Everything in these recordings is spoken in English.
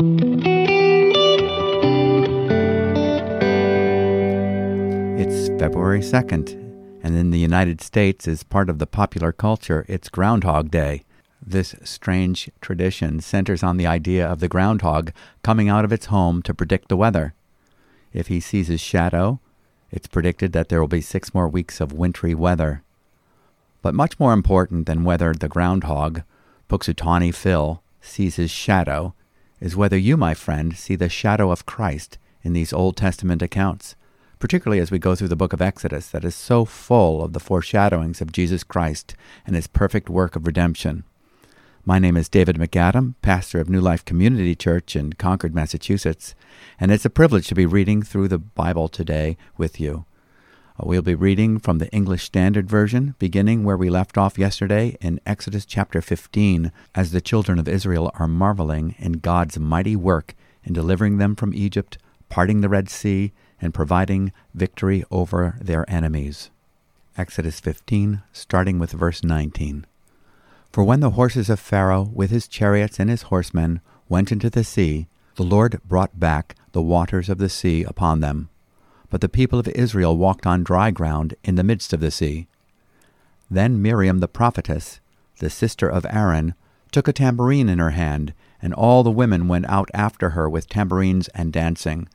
It's February 2nd, and in the United States, as part of the popular culture, it's Groundhog Day. This strange tradition centers on the idea of the groundhog coming out of its home to predict the weather. If he sees his shadow, it's predicted that there will be six more weeks of wintry weather. But much more important than whether the groundhog, Punxsutawney Phil, sees his shadow is whether you, my friend, see the shadow of Christ in these Old Testament accounts particularly as we go through the book of Exodus that is so full of the foreshadowings of Jesus Christ and his perfect work of redemption. My name is David MacAdam, pastor of New Life Community Church in Concord, Massachusetts, and it's a privilege to be reading through the Bible today with you. Uh, we'll be reading from the English Standard Version, beginning where we left off yesterday in Exodus chapter 15, as the children of Israel are marveling in God's mighty work in delivering them from Egypt, parting the Red Sea, and providing victory over their enemies. Exodus 15, starting with verse 19. For when the horses of Pharaoh with his chariots and his horsemen went into the sea, the Lord brought back the waters of the sea upon them. But the people of Israel walked on dry ground in the midst of the sea. Then Miriam the prophetess, the sister of Aaron, took a tambourine in her hand, and all the women went out after her with tambourines and dancing.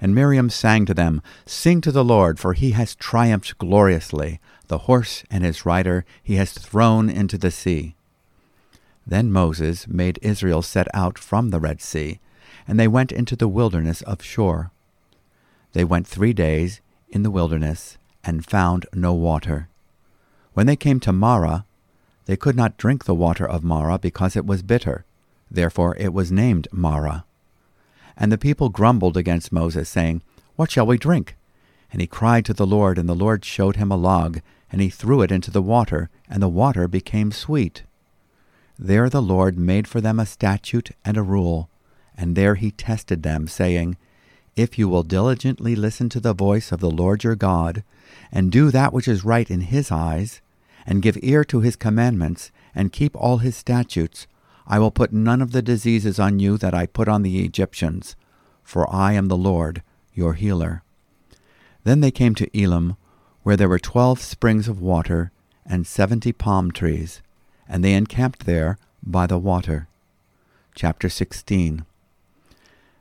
And Miriam sang to them, Sing to the Lord, for he has triumphed gloriously. The horse and his rider he has thrown into the sea. Then Moses made Israel set out from the Red Sea, and they went into the wilderness of Shur. They went three days in the wilderness, and found no water. When they came to Marah, they could not drink the water of Marah because it was bitter. Therefore it was named Marah. And the people grumbled against Moses, saying, What shall we drink? And he cried to the Lord, and the Lord showed him a log, and he threw it into the water, and the water became sweet. There the Lord made for them a statute and a rule, and there he tested them, saying, If you will diligently listen to the voice of the Lord your God, and do that which is right in his eyes, and give ear to his commandments, and keep all his statutes, I will put none of the diseases on you that I put on the Egyptians, for I am the Lord, your healer. Then they came to Elim, where there were twelve springs of water and seventy palm trees, and they encamped there by the water. Chapter 16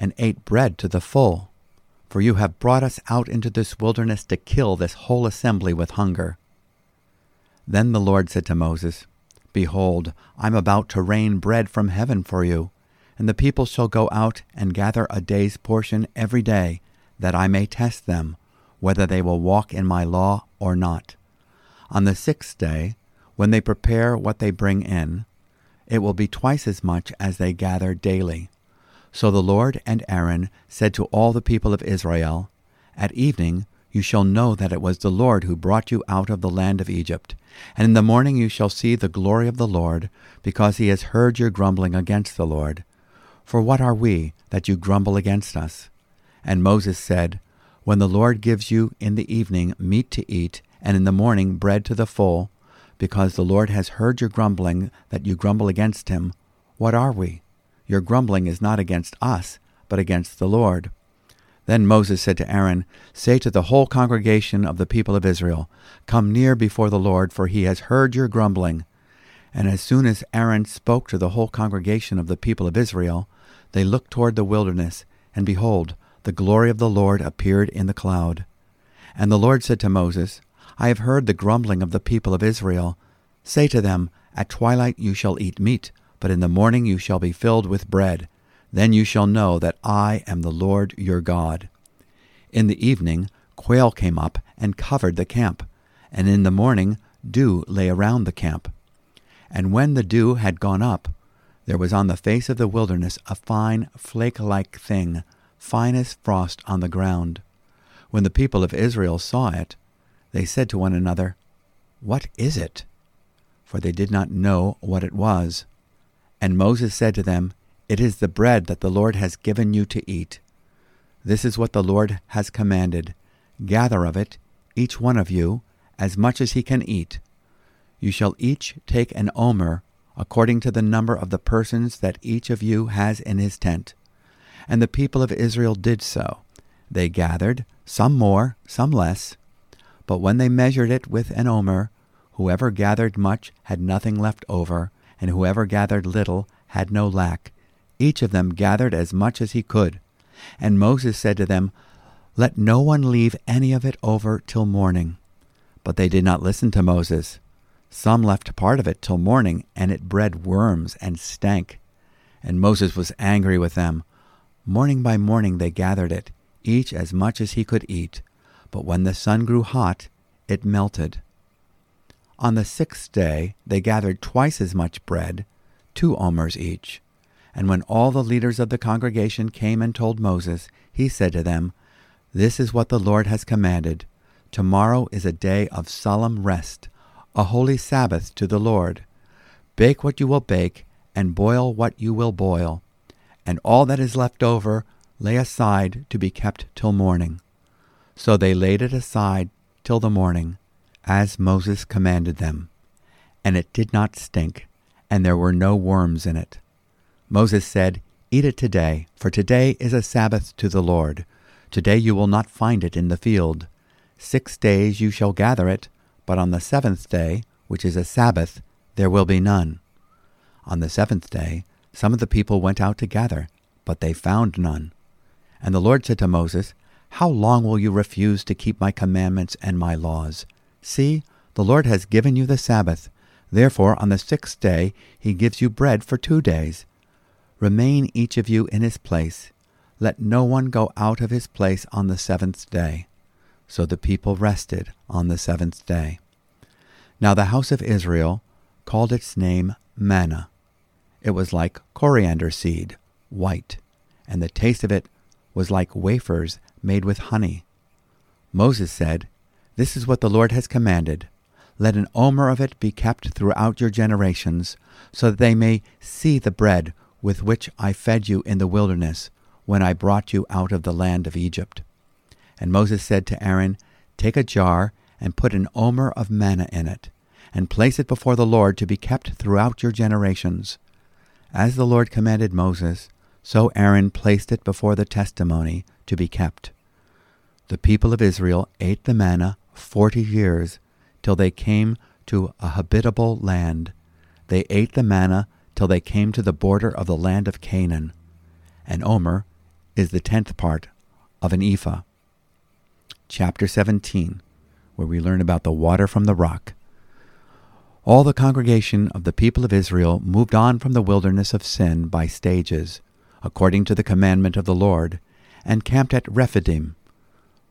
and ate bread to the full. For you have brought us out into this wilderness to kill this whole assembly with hunger. Then the Lord said to Moses, Behold, I am about to rain bread from heaven for you, and the people shall go out and gather a day's portion every day, that I may test them, whether they will walk in my law or not. On the sixth day, when they prepare what they bring in, it will be twice as much as they gather daily. So the Lord and Aaron said to all the people of Israel, At evening you shall know that it was the Lord who brought you out of the land of Egypt. And in the morning you shall see the glory of the Lord, because he has heard your grumbling against the Lord. For what are we, that you grumble against us? And Moses said, When the Lord gives you in the evening meat to eat, and in the morning bread to the full, because the Lord has heard your grumbling, that you grumble against him, what are we? Your grumbling is not against us, but against the Lord. Then Moses said to Aaron, Say to the whole congregation of the people of Israel, Come near before the Lord, for he has heard your grumbling. And as soon as Aaron spoke to the whole congregation of the people of Israel, they looked toward the wilderness, and behold, the glory of the Lord appeared in the cloud. And the Lord said to Moses, I have heard the grumbling of the people of Israel. Say to them, At twilight you shall eat meat, but in the morning you shall be filled with bread. Then you shall know that I am the Lord your God. In the evening quail came up and covered the camp, and in the morning dew lay around the camp. And when the dew had gone up, There was on the face of the wilderness a fine flake like thing, fine as frost on the ground. When the people of Israel saw it, they said to one another, What is it? For they did not know what it was. And Moses said to them, It is the bread that the Lord has given you to eat. This is what the Lord has commanded. Gather of it, each one of you, as much as he can eat. You shall each take an omer, according to the number of the persons that each of you has in his tent. And the people of Israel did so. They gathered, some more, some less. But when they measured it with an omer, whoever gathered much had nothing left over, and whoever gathered little had no lack. Each of them gathered as much as he could. And Moses said to them, Let no one leave any of it over till morning. But they did not listen to Moses. Some left part of it till morning, and it bred worms and stank. And Moses was angry with them. Morning by morning they gathered it, each as much as he could eat. But when the sun grew hot, it melted. On the sixth day they gathered twice as much bread, two omers each. And when all the leaders of the congregation came and told Moses, he said to them, This is what the Lord has commanded. Tomorrow is a day of solemn rest a holy Sabbath to the Lord. Bake what you will bake, and boil what you will boil, and all that is left over lay aside to be kept till morning. So they laid it aside till the morning, as Moses commanded them. And it did not stink, and there were no worms in it. Moses said, Eat it today, for today is a Sabbath to the Lord. Today you will not find it in the field. Six days you shall gather it, but on the seventh day, which is a Sabbath, there will be none. On the seventh day, some of the people went out to gather, but they found none. And the Lord said to Moses, How long will you refuse to keep my commandments and my laws? See, the Lord has given you the Sabbath. Therefore, on the sixth day, he gives you bread for two days. Remain each of you in his place. Let no one go out of his place on the seventh day. So the people rested on the seventh day. Now the house of Israel called its name manna. It was like coriander seed, white, and the taste of it was like wafers made with honey. Moses said, This is what the Lord has commanded. Let an omer of it be kept throughout your generations, so that they may see the bread with which I fed you in the wilderness when I brought you out of the land of Egypt. And Moses said to Aaron, Take a jar and put an omer of manna in it, and place it before the Lord to be kept throughout your generations. As the Lord commanded Moses, so Aaron placed it before the testimony to be kept. The people of Israel ate the manna forty years, till they came to a habitable land. They ate the manna till they came to the border of the land of Canaan. And omer is the tenth part of an ephah chapter 17, where we learn about the water from the rock. All the congregation of the people of Israel moved on from the wilderness of sin by stages, according to the commandment of the Lord, and camped at Rephidim.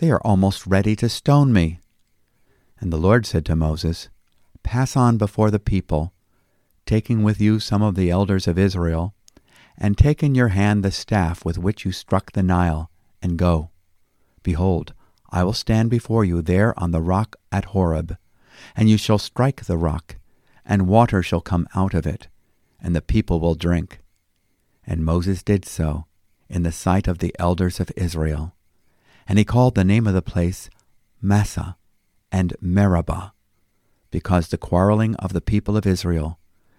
They are almost ready to stone me. And the Lord said to Moses, Pass on before the people, taking with you some of the elders of Israel, and take in your hand the staff with which you struck the Nile, and go. Behold, I will stand before you there on the rock at Horeb, and you shall strike the rock, and water shall come out of it, and the people will drink. And Moses did so in the sight of the elders of Israel. And he called the name of the place Massah and Meribah, because the quarreling of the people of Israel,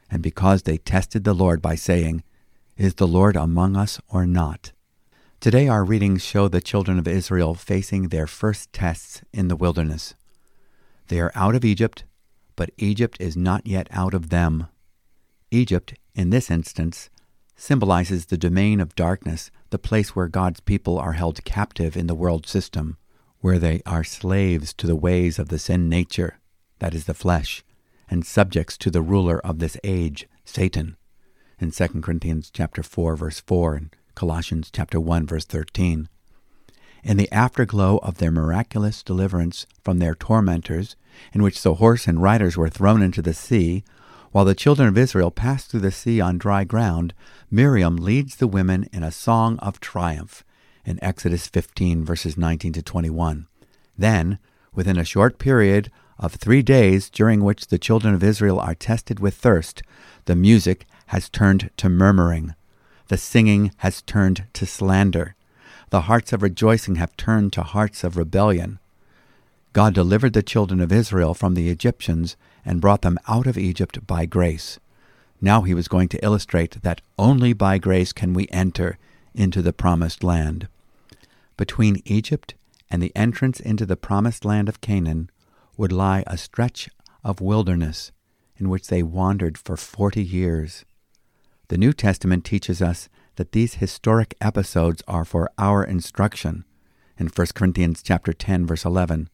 and because they tested the Lord by saying, Is the Lord among us or not? Today, our readings show the children of Israel facing their first tests in the wilderness. They are out of Egypt, but Egypt is not yet out of them. Egypt, in this instance, symbolizes the domain of darkness, the place where God's people are held captive in the world system, where they are slaves to the ways of the sin nature, that is the flesh, and subjects to the ruler of this age, Satan. In 2 Corinthians chapter 4 verse 4 and Colossians chapter 1 verse 13. In the afterglow of their miraculous deliverance from their tormentors, in which the horse and riders were thrown into the sea, while the children of Israel pass through the sea on dry ground, Miriam leads the women in a song of triumph in Exodus 15, verses 19 to 21. Then, within a short period of three days during which the children of Israel are tested with thirst, the music has turned to murmuring. The singing has turned to slander. The hearts of rejoicing have turned to hearts of rebellion. God delivered the children of Israel from the Egyptians and brought them out of Egypt by grace. Now he was going to illustrate that only by grace can we enter into the promised land. Between Egypt and the entrance into the promised land of Canaan would lie a stretch of wilderness in which they wandered for forty years. The New Testament teaches us that these historic episodes are for our instruction. In 1 Corinthians chapter 10 verse 11,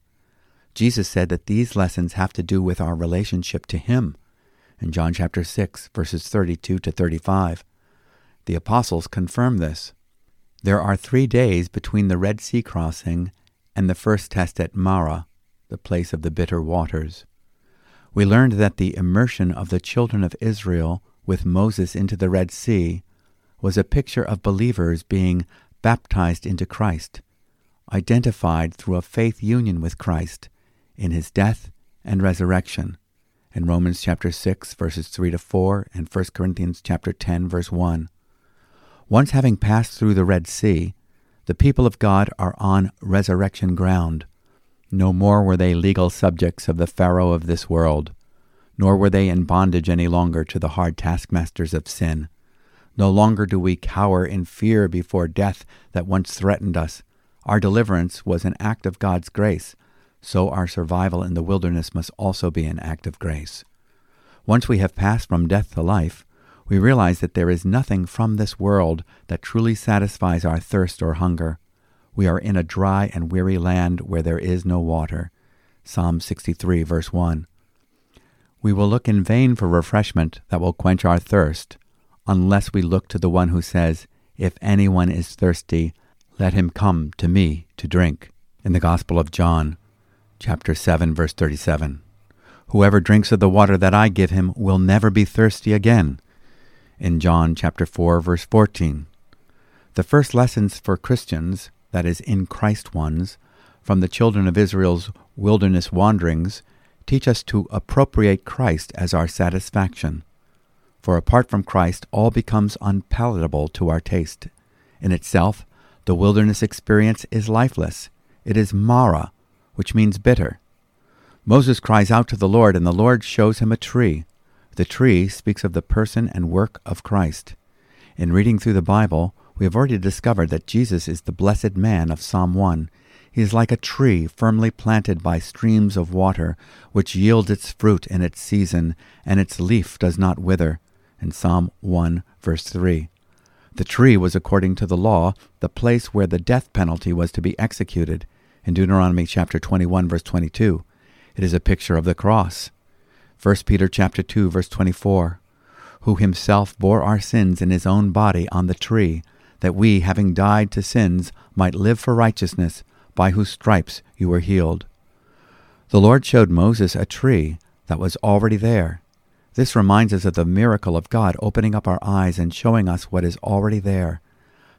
Jesus said that these lessons have to do with our relationship to him. In John chapter 6 verses 32 to 35, the apostles confirm this. There are 3 days between the Red Sea crossing and the first test at Marah, the place of the bitter waters. We learned that the immersion of the children of Israel with Moses into the Red Sea was a picture of believers being baptized into Christ, identified through a faith union with Christ in his death and resurrection in Romans chapter 6 verses 3 to 4 and 1 Corinthians chapter 10 verse 1. Once having passed through the Red Sea, the people of God are on resurrection ground. No more were they legal subjects of the Pharaoh of this world, nor were they in bondage any longer to the hard taskmasters of sin. No longer do we cower in fear before death that once threatened us. Our deliverance was an act of God's grace, so our survival in the wilderness must also be an act of grace. Once we have passed from death to life, we realize that there is nothing from this world that truly satisfies our thirst or hunger. We are in a dry and weary land where there is no water. Psalm 63, verse 1. We will look in vain for refreshment that will quench our thirst unless we look to the one who says, If anyone is thirsty, let him come to me to drink. In the Gospel of John, chapter 7, verse 37. Whoever drinks of the water that I give him will never be thirsty again. In John chapter 4, verse 14. The first lessons for Christians, that is, in Christ ones, from the children of Israel's wilderness wanderings, teach us to appropriate Christ as our satisfaction for apart from Christ, all becomes unpalatable to our taste. In itself, the wilderness experience is lifeless. It is Marah, which means bitter. Moses cries out to the Lord, and the Lord shows him a tree. The tree speaks of the person and work of Christ. In reading through the Bible, we have already discovered that Jesus is the blessed man of Psalm 1. He is like a tree firmly planted by streams of water, which yields its fruit in its season, and its leaf does not wither in Psalm 1, verse 3. The tree was, according to the law, the place where the death penalty was to be executed. In Deuteronomy chapter 21, verse 22, it is a picture of the cross. 1 Peter chapter 2, verse 24, who himself bore our sins in his own body on the tree, that we, having died to sins, might live for righteousness, by whose stripes you were healed. The Lord showed Moses a tree that was already there this reminds us of the miracle of God opening up our eyes and showing us what is already there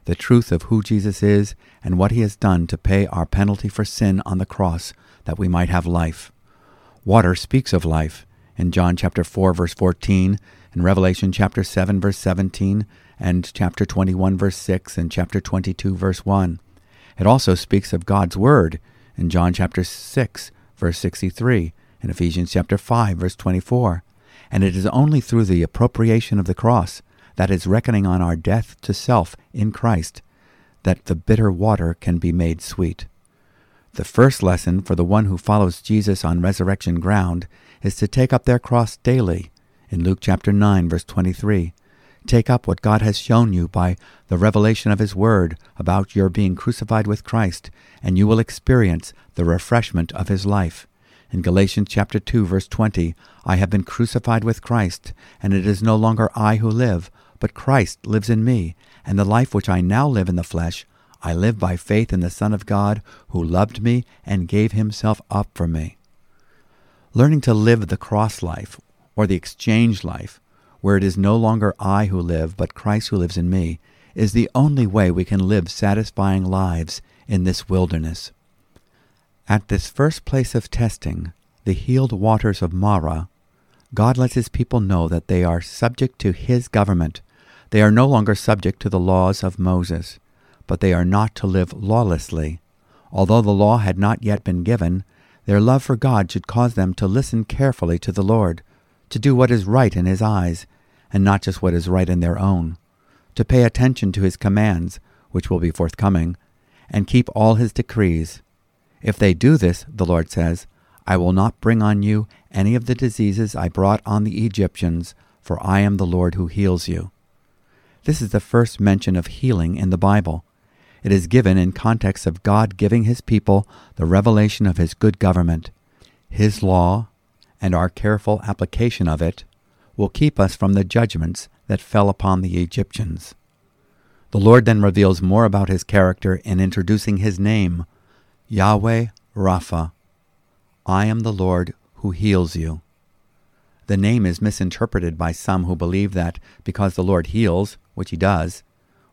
the truth of who Jesus is and what he has done to pay our penalty for sin on the cross that we might have life. Water speaks of life in John chapter 4 verse 14, in Revelation chapter 7 verse 17, and chapter 21 verse 6 and chapter 22 verse 1. It also speaks of God's word in John chapter 6 verse 63, in Ephesians chapter 5 verse 24 and it is only through the appropriation of the cross, that is, reckoning on our death to self in Christ, that the bitter water can be made sweet. The first lesson for the one who follows Jesus on resurrection ground is to take up their cross daily, in Luke chapter 9, verse 23, Take up what God has shown you by the revelation of His Word about your being crucified with Christ, and you will experience the refreshment of His life. In Galatians chapter 2 verse 20, I have been crucified with Christ, and it is no longer I who live, but Christ lives in me, and the life which I now live in the flesh, I live by faith in the Son of God, who loved me and gave himself up for me. Learning to live the cross life, or the exchange life, where it is no longer I who live, but Christ who lives in me, is the only way we can live satisfying lives in this wilderness. At this first place of testing, the healed waters of Marah, God lets his people know that they are subject to his government. They are no longer subject to the laws of Moses, but they are not to live lawlessly. Although the law had not yet been given, their love for God should cause them to listen carefully to the Lord, to do what is right in his eyes, and not just what is right in their own, to pay attention to his commands, which will be forthcoming, and keep all his decrees if they do this, the Lord says, I will not bring on you any of the diseases I brought on the Egyptians, for I am the Lord who heals you. This is the first mention of healing in the Bible. It is given in context of God giving his people the revelation of his good government. His law, and our careful application of it, will keep us from the judgments that fell upon the Egyptians. The Lord then reveals more about his character in introducing his name, Yahweh Rapha, I am the Lord who heals you. The name is misinterpreted by some who believe that because the Lord heals, which he does,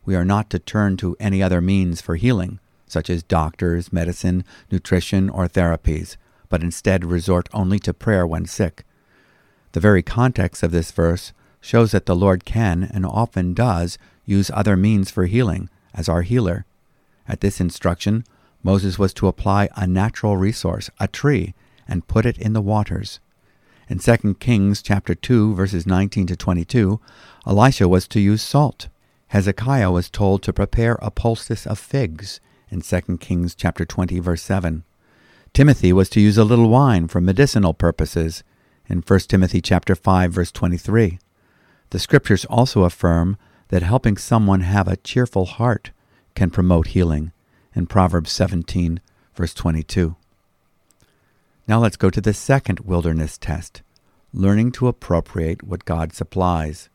we are not to turn to any other means for healing, such as doctors, medicine, nutrition, or therapies, but instead resort only to prayer when sick. The very context of this verse shows that the Lord can and often does use other means for healing as our healer. At this instruction, Moses was to apply a natural resource, a tree, and put it in the waters. In 2 Kings chapter 2 verses 19 to 22, Elisha was to use salt. Hezekiah was told to prepare a poultice of figs in 2 Kings chapter 20 verse 7. Timothy was to use a little wine for medicinal purposes in 1 Timothy chapter 5 verse 23. The scriptures also affirm that helping someone have a cheerful heart can promote healing in Proverbs 17, verse 22. Now let's go to the second wilderness test learning to appropriate what God supplies.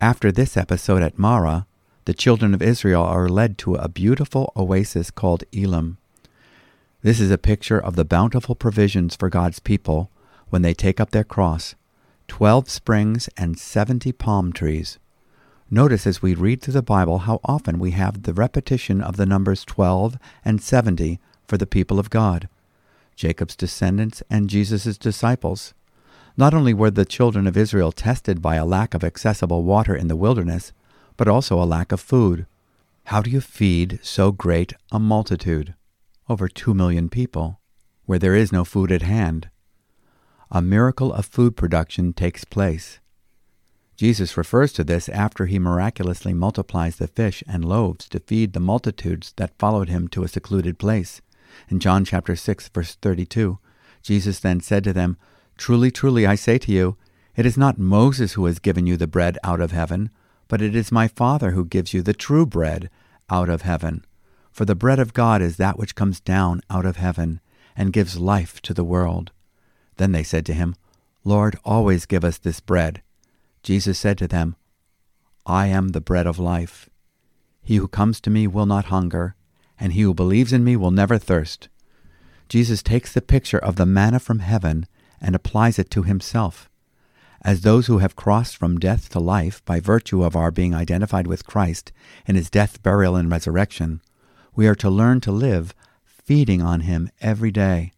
After this episode at Marah, the children of Israel are led to a beautiful oasis called Elim. This is a picture of the bountiful provisions for God's people when they take up their cross twelve springs and seventy palm trees. Notice as we read through the Bible how often we have the repetition of the numbers 12 and 70 for the people of God, Jacob's descendants and Jesus' disciples. Not only were the children of Israel tested by a lack of accessible water in the wilderness, but also a lack of food. How do you feed so great a multitude, over two million people, where there is no food at hand? A miracle of food production takes place. Jesus refers to this after he miraculously multiplies the fish and loaves to feed the multitudes that followed him to a secluded place. In John chapter 6 verse 32, Jesus then said to them, Truly, truly, I say to you, it is not Moses who has given you the bread out of heaven, but it is my Father who gives you the true bread out of heaven. For the bread of God is that which comes down out of heaven, and gives life to the world. Then they said to him, Lord, always give us this bread. Jesus said to them, I am the bread of life. He who comes to me will not hunger, and he who believes in me will never thirst. Jesus takes the picture of the manna from heaven and applies it to himself. As those who have crossed from death to life by virtue of our being identified with Christ in his death, burial, and resurrection, we are to learn to live feeding on him every day.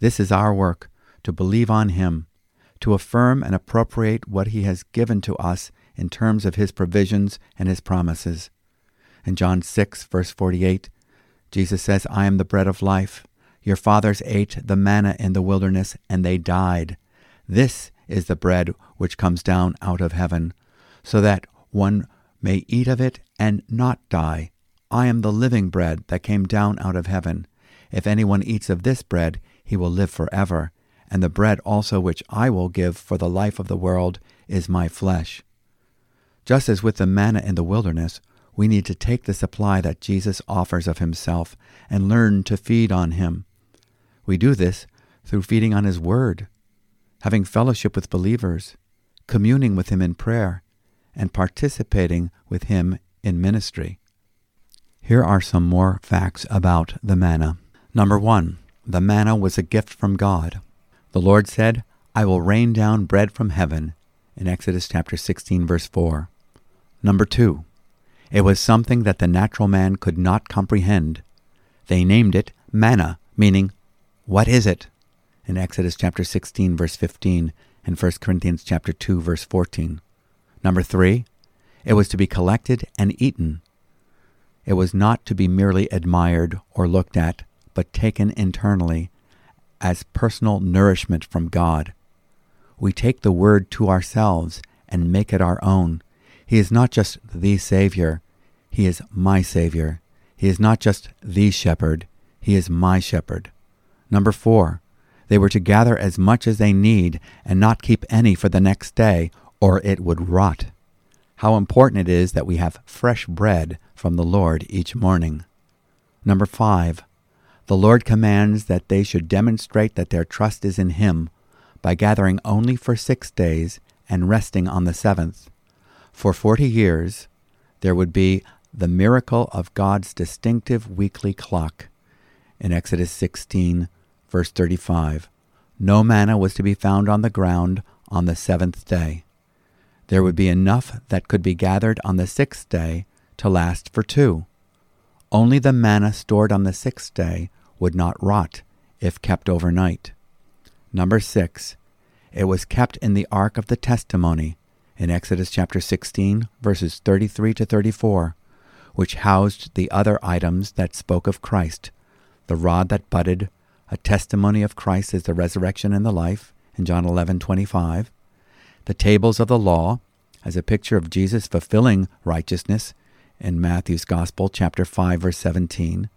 This is our work, to believe on him, to affirm and appropriate what he has given to us in terms of his provisions and his promises. In John 6, verse 48, Jesus says, I am the bread of life. Your fathers ate the manna in the wilderness, and they died. This is the bread which comes down out of heaven, so that one may eat of it and not die. I am the living bread that came down out of heaven. If anyone eats of this bread, he will live forever and the bread also which I will give for the life of the world is my flesh. Just as with the manna in the wilderness, we need to take the supply that Jesus offers of himself and learn to feed on him. We do this through feeding on his word, having fellowship with believers, communing with him in prayer, and participating with him in ministry. Here are some more facts about the manna. Number one, the manna was a gift from God. The Lord said, I will rain down bread from heaven in Exodus chapter 16 verse 4. Number 2. It was something that the natural man could not comprehend. They named it manna, meaning, what is it? In Exodus chapter 16 verse 15 and 1 Corinthians chapter 2 verse 14. Number 3. It was to be collected and eaten. It was not to be merely admired or looked at, but taken internally as personal nourishment from God. We take the Word to ourselves and make it our own. He is not just the Savior, He is my Savior. He is not just the shepherd, He is my shepherd. Number four, they were to gather as much as they need and not keep any for the next day, or it would rot. How important it is that we have fresh bread from the Lord each morning. Number five, the Lord commands that they should demonstrate that their trust is in Him by gathering only for six days and resting on the seventh. For forty years, there would be the miracle of God's distinctive weekly clock. In Exodus 16, verse 35, no manna was to be found on the ground on the seventh day. There would be enough that could be gathered on the sixth day to last for two. Only the manna stored on the sixth day would not rot if kept overnight. Number six, it was kept in the ark of the testimony in Exodus chapter 16, verses 33 to 34, which housed the other items that spoke of Christ the rod that budded, a testimony of Christ as the resurrection and the life in John 11:25, the tables of the law as a picture of Jesus fulfilling righteousness in Matthew's Gospel, chapter 5, verse 17,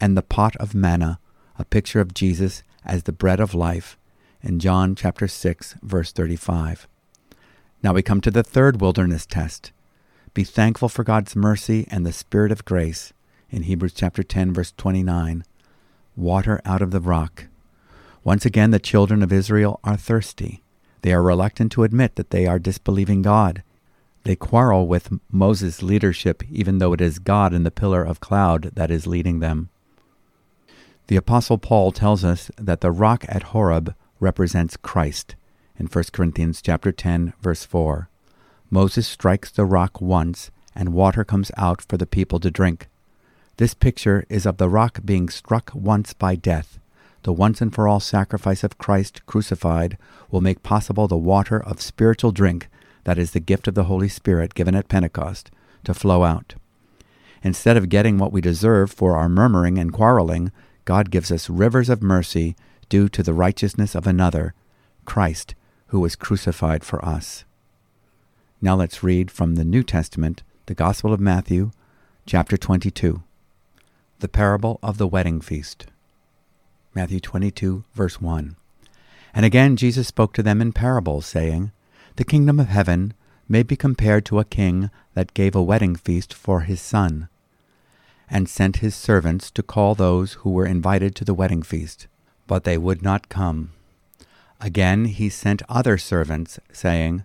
and the pot of manna, a picture of Jesus as the bread of life, in John chapter 6, verse 35. Now we come to the third wilderness test. Be thankful for God's mercy and the Spirit of grace, in Hebrews chapter 10, verse 29. Water out of the rock. Once again, the children of Israel are thirsty. They are reluctant to admit that they are disbelieving God they quarrel with Moses' leadership, even though it is God in the pillar of cloud that is leading them. The Apostle Paul tells us that the rock at Horeb represents Christ in 1 Corinthians chapter 10 verse 4. Moses strikes the rock once and water comes out for the people to drink. This picture is of the rock being struck once by death. The once and for all sacrifice of Christ crucified will make possible the water of spiritual drink that is the gift of the Holy Spirit given at Pentecost, to flow out. Instead of getting what we deserve for our murmuring and quarreling, God gives us rivers of mercy due to the righteousness of another, Christ, who was crucified for us. Now let's read from the New Testament, the Gospel of Matthew, chapter 22. The parable of the wedding feast. Matthew 22, verse 1. And again Jesus spoke to them in parables, saying, the kingdom of heaven may be compared to a king that gave a wedding feast for his son, and sent his servants to call those who were invited to the wedding feast, but they would not come. Again he sent other servants, saying,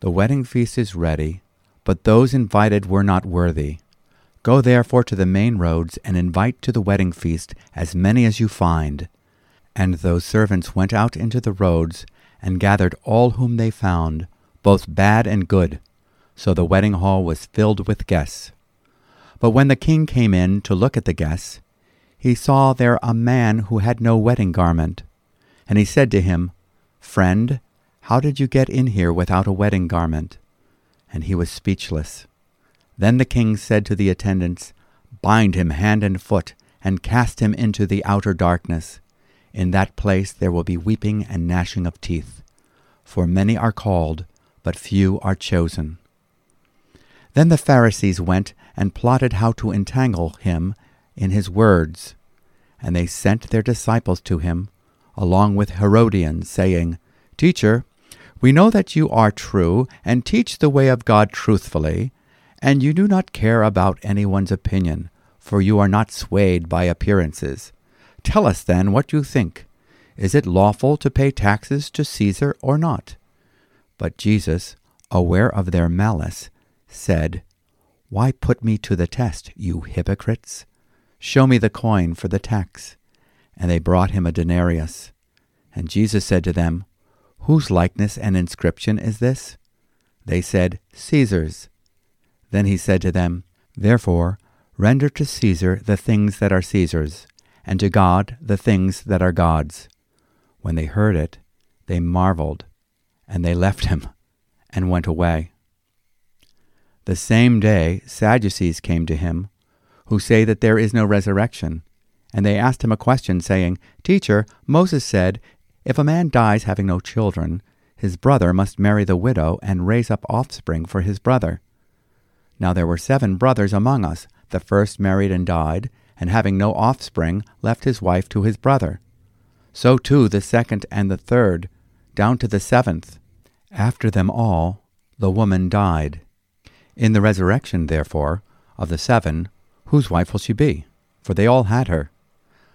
The wedding feast is ready, but those invited were not worthy. Go therefore to the main roads and invite to the wedding feast as many as you find. And those servants went out into the roads and gathered all whom they found, both bad and good. So the wedding hall was filled with guests. But when the king came in to look at the guests, he saw there a man who had no wedding garment. And he said to him, Friend, how did you get in here without a wedding garment? and he was speechless. Then the king said to the attendants, Bind him hand and foot, and cast him into the outer darkness. In that place there will be weeping and gnashing of teeth. For many are called, but few are chosen. Then the Pharisees went and plotted how to entangle him in his words. And they sent their disciples to him, along with Herodians, saying, Teacher, we know that you are true and teach the way of God truthfully, and you do not care about anyone's opinion, for you are not swayed by appearances. Tell us then what you think. Is it lawful to pay taxes to Caesar or not? But Jesus, aware of their malice, said, Why put me to the test, you hypocrites? Show me the coin for the tax. And they brought him a denarius. And Jesus said to them, Whose likeness and inscription is this? They said, Caesar's. Then he said to them, Therefore, render to Caesar the things that are Caesar's, and to God the things that are God's. When they heard it, they marveled, and they left him and went away. The same day Sadducees came to him, who say that there is no resurrection. And they asked him a question, saying, Teacher, Moses said, if a man dies having no children, his brother must marry the widow and raise up offspring for his brother. Now there were seven brothers among us. The first married and died, and having no offspring, left his wife to his brother. So too the second and the third, down to the seventh. After them all, the woman died. In the resurrection, therefore, of the seven, whose wife will she be? For they all had her.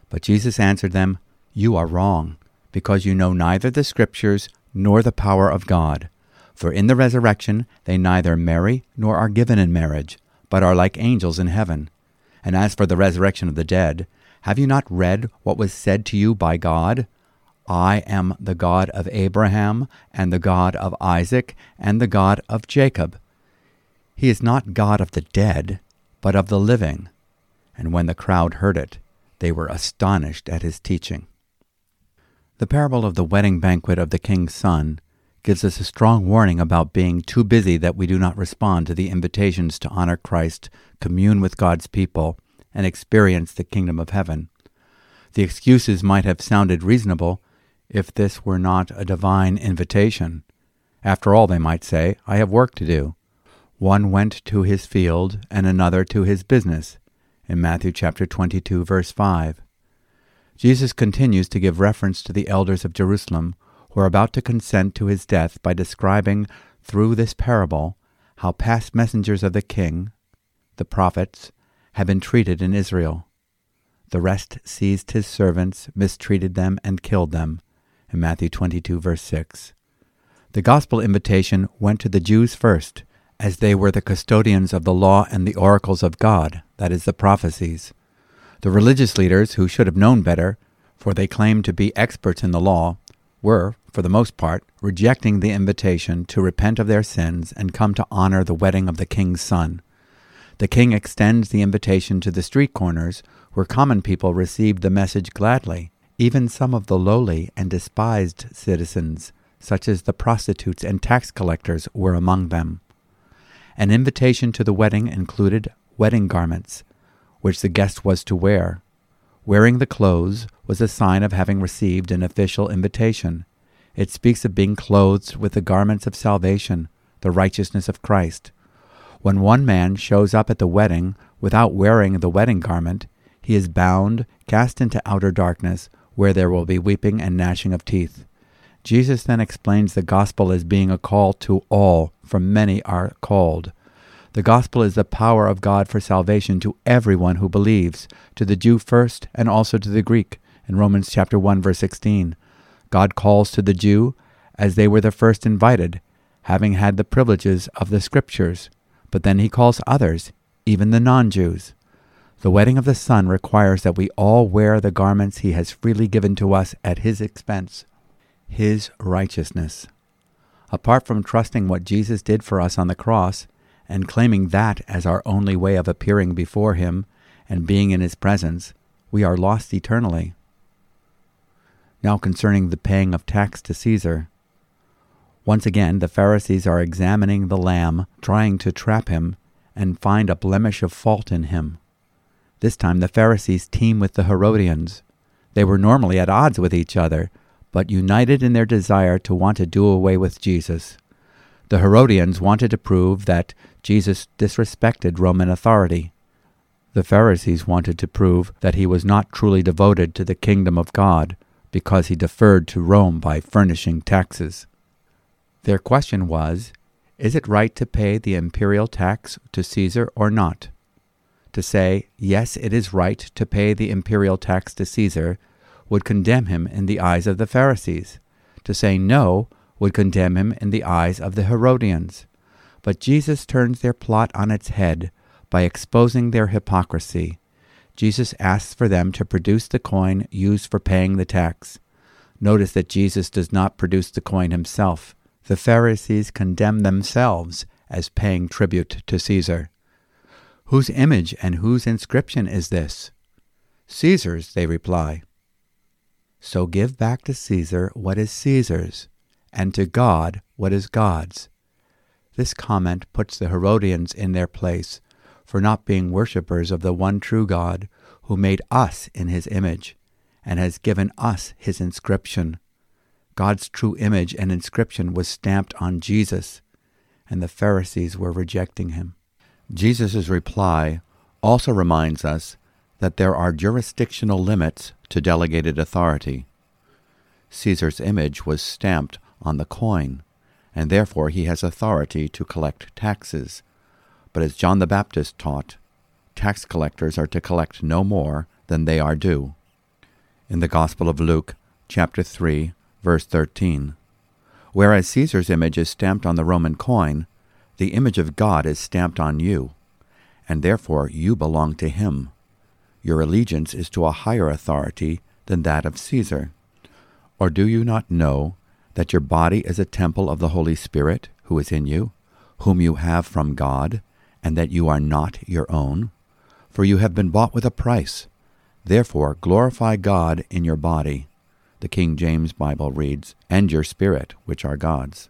But Jesus answered them, You are wrong because you know neither the Scriptures nor the power of God. For in the resurrection they neither marry nor are given in marriage, but are like angels in heaven. And as for the resurrection of the dead, have you not read what was said to you by God? I am the God of Abraham, and the God of Isaac, and the God of Jacob. He is not God of the dead, but of the living. And when the crowd heard it, they were astonished at his teaching. The parable of the wedding banquet of the king's son gives us a strong warning about being too busy that we do not respond to the invitations to honor Christ, commune with God's people, and experience the kingdom of heaven. The excuses might have sounded reasonable if this were not a divine invitation. After all, they might say, I have work to do. One went to his field and another to his business. In Matthew chapter 22 verse 5. Jesus continues to give reference to the elders of Jerusalem who are about to consent to his death by describing through this parable how past messengers of the king, the prophets, have been treated in Israel. The rest seized his servants, mistreated them, and killed them. In Matthew 22, verse 6. The gospel invitation went to the Jews first, as they were the custodians of the law and the oracles of God, that is, the prophecies. The religious leaders, who should have known better, for they claimed to be experts in the law, were, for the most part, rejecting the invitation to repent of their sins and come to honor the wedding of the king's son. The king extends the invitation to the street corners, where common people received the message gladly, even some of the lowly and despised citizens, such as the prostitutes and tax collectors, were among them. An invitation to the wedding included wedding garments, which the guest was to wear. Wearing the clothes was a sign of having received an official invitation. It speaks of being clothed with the garments of salvation, the righteousness of Christ. When one man shows up at the wedding without wearing the wedding garment, he is bound, cast into outer darkness, where there will be weeping and gnashing of teeth. Jesus then explains the gospel as being a call to all, for many are called. The gospel is the power of God for salvation to everyone who believes, to the Jew first and also to the Greek. In Romans chapter 1 verse 16, God calls to the Jew as they were the first invited, having had the privileges of the scriptures, but then he calls others, even the non-Jews. The wedding of the Son requires that we all wear the garments he has freely given to us at his expense, his righteousness. Apart from trusting what Jesus did for us on the cross, and claiming that as our only way of appearing before Him and being in His presence, we are lost eternally. Now concerning the paying of tax to Caesar. Once again, the Pharisees are examining the Lamb, trying to trap him and find a blemish of fault in him. This time the Pharisees team with the Herodians. They were normally at odds with each other, but united in their desire to want to do away with Jesus. The Herodians wanted to prove that Jesus disrespected Roman authority. The Pharisees wanted to prove that he was not truly devoted to the kingdom of God because he deferred to Rome by furnishing taxes. Their question was Is it right to pay the imperial tax to Caesar or not? To say, Yes, it is right to pay the imperial tax to Caesar would condemn him in the eyes of the Pharisees. To say no would condemn him in the eyes of the Herodians. But Jesus turns their plot on its head by exposing their hypocrisy. Jesus asks for them to produce the coin used for paying the tax. Notice that Jesus does not produce the coin himself. The Pharisees condemn themselves as paying tribute to Caesar. Whose image and whose inscription is this? Caesar's, they reply. So give back to Caesar what is Caesar's, and to God what is God's. This comment puts the Herodians in their place for not being worshippers of the one true God who made us in his image and has given us his inscription. God's true image and inscription was stamped on Jesus, and the Pharisees were rejecting him. Jesus' reply also reminds us that there are jurisdictional limits to delegated authority. Caesar's image was stamped on the coin, and therefore he has authority to collect taxes. But as John the Baptist taught, tax collectors are to collect no more than they are due. In the Gospel of Luke, chapter 3, verse 13, Whereas Caesar's image is stamped on the Roman coin, the image of God is stamped on you, and therefore you belong to him. Your allegiance is to a higher authority than that of Caesar. Or do you not know that your body is a temple of the Holy Spirit who is in you, whom you have from God, and that you are not your own? For you have been bought with a price. Therefore glorify God in your body. The King James Bible reads, and your spirit, which are God's.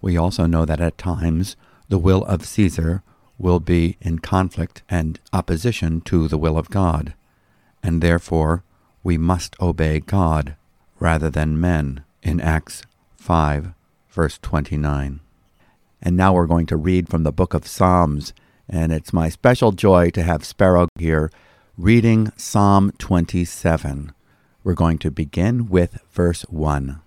We also know that at times the will of Caesar will be in conflict and opposition to the will of God, and therefore we must obey God rather than men in Acts 5, verse 29. And now we're going to read from the book of Psalms, and it's my special joy to have Sparrow here reading Psalm 27. We're going to begin with verse 1.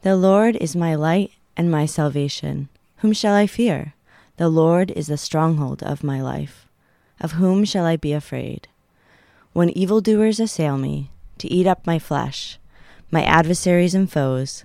The Lord is my light and my salvation. Whom shall I fear? The Lord is the stronghold of my life. Of whom shall I be afraid? When evildoers assail me, to eat up my flesh, my adversaries and foes,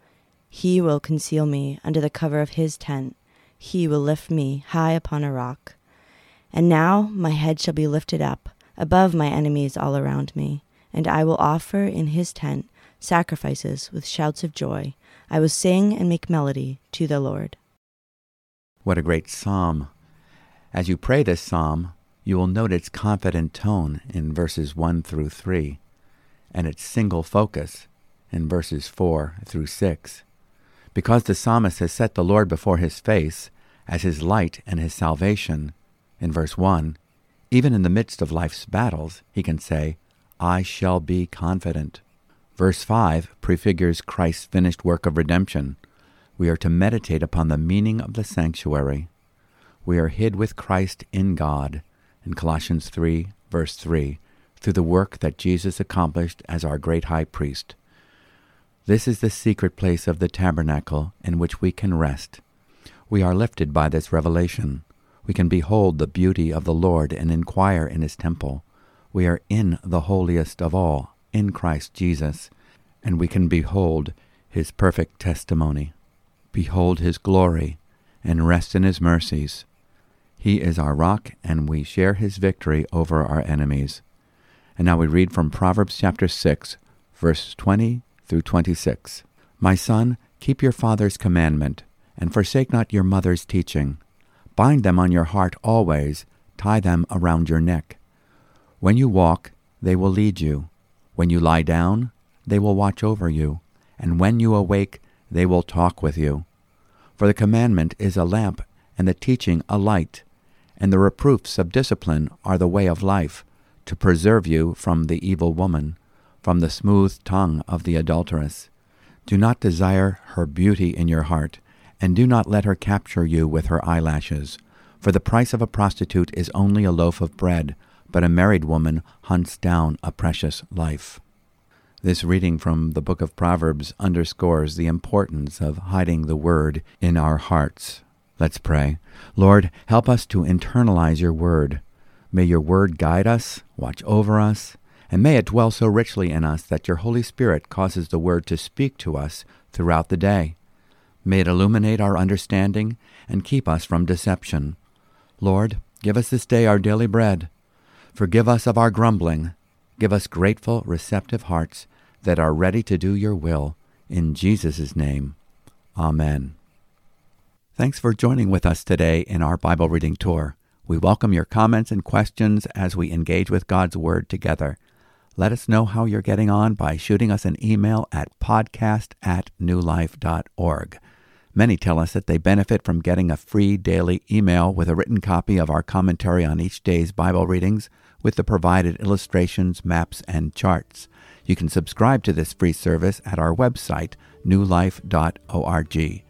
He will conceal me under the cover of his tent. He will lift me high upon a rock. And now my head shall be lifted up above my enemies all around me, and I will offer in his tent sacrifices with shouts of joy. I will sing and make melody to the Lord. What a great psalm! As you pray this psalm, you will note its confident tone in verses 1 through 3, and its single focus in verses 4 through 6. Because the psalmist has set the Lord before his face as his light and his salvation, in verse 1, even in the midst of life's battles, he can say, I shall be confident. Verse 5 prefigures Christ's finished work of redemption. We are to meditate upon the meaning of the sanctuary we are hid with Christ in God, in Colossians 3, verse 3, through the work that Jesus accomplished as our great high priest. This is the secret place of the tabernacle in which we can rest. We are lifted by this revelation. We can behold the beauty of the Lord and inquire in his temple. We are in the holiest of all, in Christ Jesus, and we can behold his perfect testimony. Behold his glory and rest in his mercies. He is our rock, and we share his victory over our enemies. And now we read from Proverbs chapter 6, verse 20 through 26. My son, keep your father's commandment, and forsake not your mother's teaching. Bind them on your heart always, tie them around your neck. When you walk, they will lead you. When you lie down, they will watch over you. And when you awake, they will talk with you. For the commandment is a lamp, and the teaching a light, and the reproofs of discipline are the way of life, to preserve you from the evil woman, from the smooth tongue of the adulteress. Do not desire her beauty in your heart, and do not let her capture you with her eyelashes. For the price of a prostitute is only a loaf of bread, but a married woman hunts down a precious life. This reading from the book of Proverbs underscores the importance of hiding the word in our hearts. Let's pray. Lord, help us to internalize your word. May your word guide us, watch over us, and may it dwell so richly in us that your Holy Spirit causes the word to speak to us throughout the day. May it illuminate our understanding and keep us from deception. Lord, give us this day our daily bread. Forgive us of our grumbling. Give us grateful, receptive hearts that are ready to do your will. In Jesus' name, Amen. Thanks for joining with us today in our Bible reading tour. We welcome your comments and questions as we engage with God's Word together. Let us know how you're getting on by shooting us an email at podcast at newlife.org. Many tell us that they benefit from getting a free daily email with a written copy of our commentary on each day's Bible readings with the provided illustrations, maps, and charts. You can subscribe to this free service at our website, newlife.org.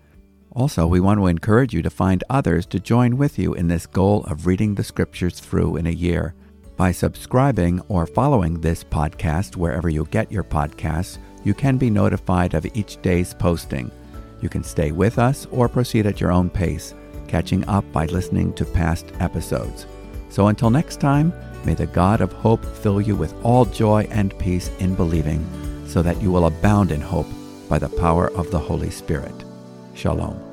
Also, we want to encourage you to find others to join with you in this goal of reading the Scriptures through in a year. By subscribing or following this podcast wherever you get your podcasts, you can be notified of each day's posting. You can stay with us or proceed at your own pace, catching up by listening to past episodes. So until next time, may the God of hope fill you with all joy and peace in believing, so that you will abound in hope by the power of the Holy Spirit. Shalom.